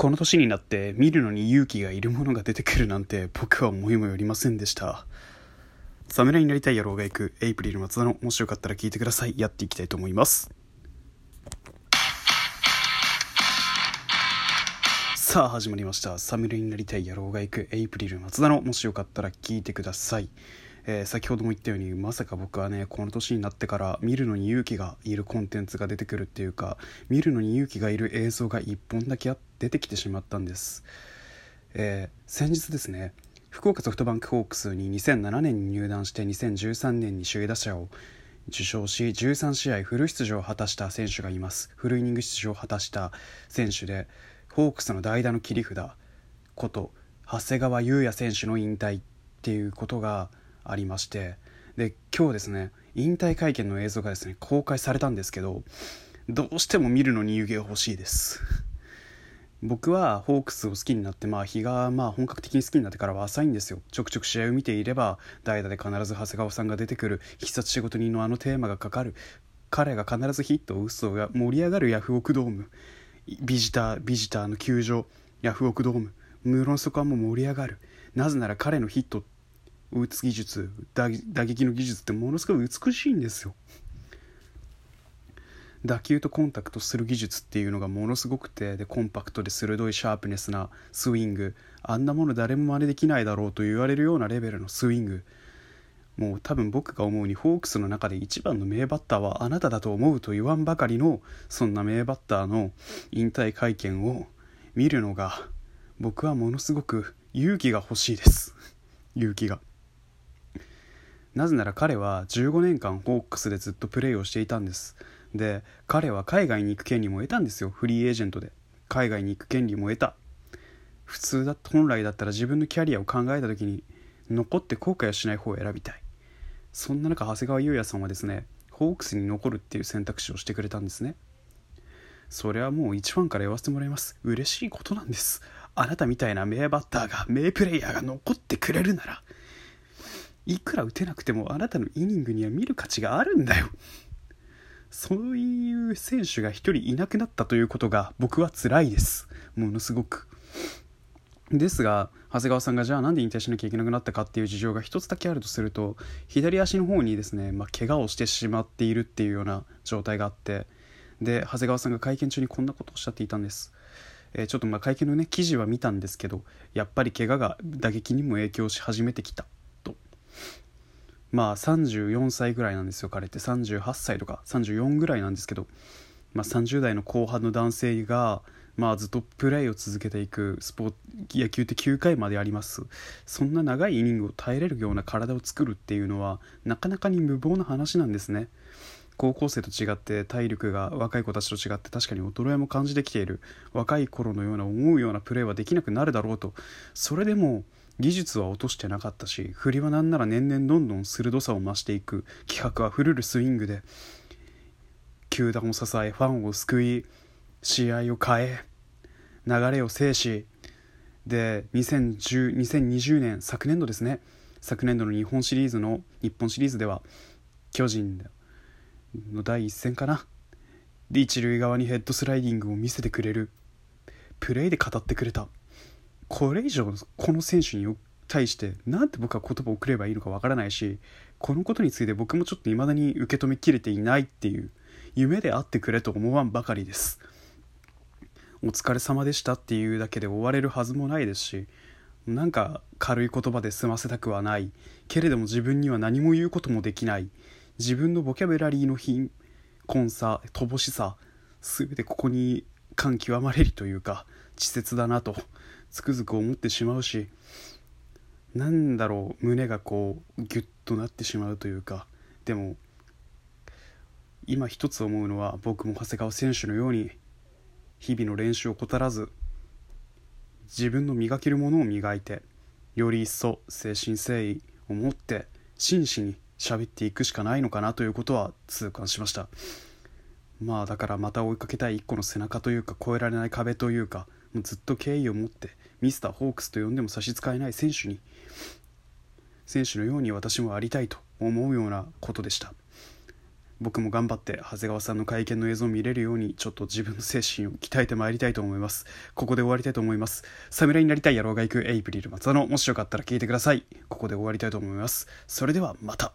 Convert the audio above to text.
この年になって見るのに勇気がいるものが出てくるなんて僕は思いもよりませんでした。侍になりたい野郎が行くエイプリル松田のもしよかったら聞いてください。やっていきたいと思います。さあ始まりました。侍になりたい野郎が行くエイプリル松田のもしよかったら聞いてください。えー、先ほども言ったようにまさか僕はねこの年になってから見るのに勇気がいるコンテンツが出てくるっていうか見るのに勇気がいる映像が1本だけ出てきてしまったんです、えー、先日ですね福岡ソフトバンクホークスに2007年に入団して2013年に首位打者を受賞し13試合フル出場を果たした選手がいます。フルイニング出場を果たした選手でホークスの代打の切り札こと長谷川優也選手の引退っていうことがありましてで今日ですね引退会見の映像がですね公開されたんですけどどうしても見るのに湯気が欲しいです。僕はホークスを好きになってまあ日がまあ本格的に好きになってからは浅いんですよ。ちょくちょく試合を見ていれば代打で必ず長谷川さんが出てくる必殺仕事人のあのテーマがかかる。彼が必ずヒットを打つと盛り上がるヤフオクドーム。ビジタービジターの球場ヤフオクドーム。無論そこはもう盛り上がる。なぜなら彼のヒット打つ技術打撃の技術ってものすごい美しいんですよ。打球とコンタクトする技術っていうのがものすごくてでコンパクトで鋭いシャープネスなスイング。あんなもの誰も真似できないだろうと言われるようなレベルのスイング。もう多分僕が思うにホークスの中で一番の名バッターはあなただと思うと言わんばかりのそんな名バッターの引退会見を見るのが僕はものすごく勇気が欲しいです。勇気が。なぜなら彼は15年間ホークスでずっとプレーをしていたんです。で彼は海外に行く権利も得たんですよ。フリーエージェントで。海外に行く権利も得た。普通だ本来だったら自分のキャリアを考えた時に残って後悔をしない方を選びたい。そんな中長谷川優也さんはですねホークスに残るっていう選択肢をしてくれたんですね。それはもう1ファンから言わせてもらいます。嬉しいことなんです。あなたみたいな名バッターが名プレイヤーが残ってくれるならいくら打てなくてもあなたのイニングには見る価値があるんだよ。そういう選手が1人いなくなったということが僕は辛いです。ものすごく。ですが長谷川さんがじゃあなんで引退しなきゃいけなくなったかっていう事情が一つだけあるとすると左足の方にですね、まあ、怪我をしてしまっているっていうような状態があって。で長谷川さんが会見中にこんなことをおっしゃっていたんです、えー、ちょっとまあ会見のね記事は見たんですけどやっぱり怪我が打撃にも影響し始めてきた。まあ34歳ぐらいなんですよ彼って。38歳とか34ぐらいなんですけど、まあ、30代の後半の男性が、まあ、ずっとプレーを続けていくスポ野球って9回まであります。そんな長いイニングを耐えれるような体を作るっていうのはなかなかに無謀な話なんですね。高校生と違って体力が若い子たちと違って確かに衰えも感じてきている。若い頃のような思うようなプレーはできなくなるだろうと。それでも技術は落としてなかったし振りはなんなら年々どんどん鋭さを増していく。気迫あふれるスイングで球団を支えファンを救い試合を変え流れを制しで2010 2020年昨年度ですね。昨年度の日本シリーズの日本シリーズでは巨人の第一戦かな。で一塁側にヘッドスライディングを見せてくれる。プレーで語ってくれた。これ以上この選手に対して何て僕は言葉を送ればいいのかわからないしこのことについて僕もちょっと未だに受け止めきれていないっていう夢であってくれと思わんばかりです。お疲れ様でしたっていうだけで終われるはずもないですしなんか軽い言葉で済ませたくはない。けれども自分には何も言うこともできない。自分のボキャブラリーの貧困さ乏しさ全てここに感極まれりというか稚拙だなと。つくづく思ってしまうしなんだろう胸がこうギュッとなってしまうというかでも今一つ思うのは僕も長谷川選手のように日々の練習を怠らず自分の磨けるものを磨いてより一層誠心誠意を持って真摯に喋っていくしかないのかなということは痛感しました。まあだからまた追いかけたい一個の背中というか越えられない壁というかもうずっと敬意を持ってミスターホークスと呼んでも差し支えない選手に選手のように私もありたいと思うようなことでした。僕も頑張って長谷川さんの会見の映像を見れるようにちょっと自分の精神を鍛えてまいりたいと思います。ここで終わりたいと思います。侍になりたい野郎が行くエイプリル松田のもしよかったら聞いてください。ここで終わりたいと思います。それではまた。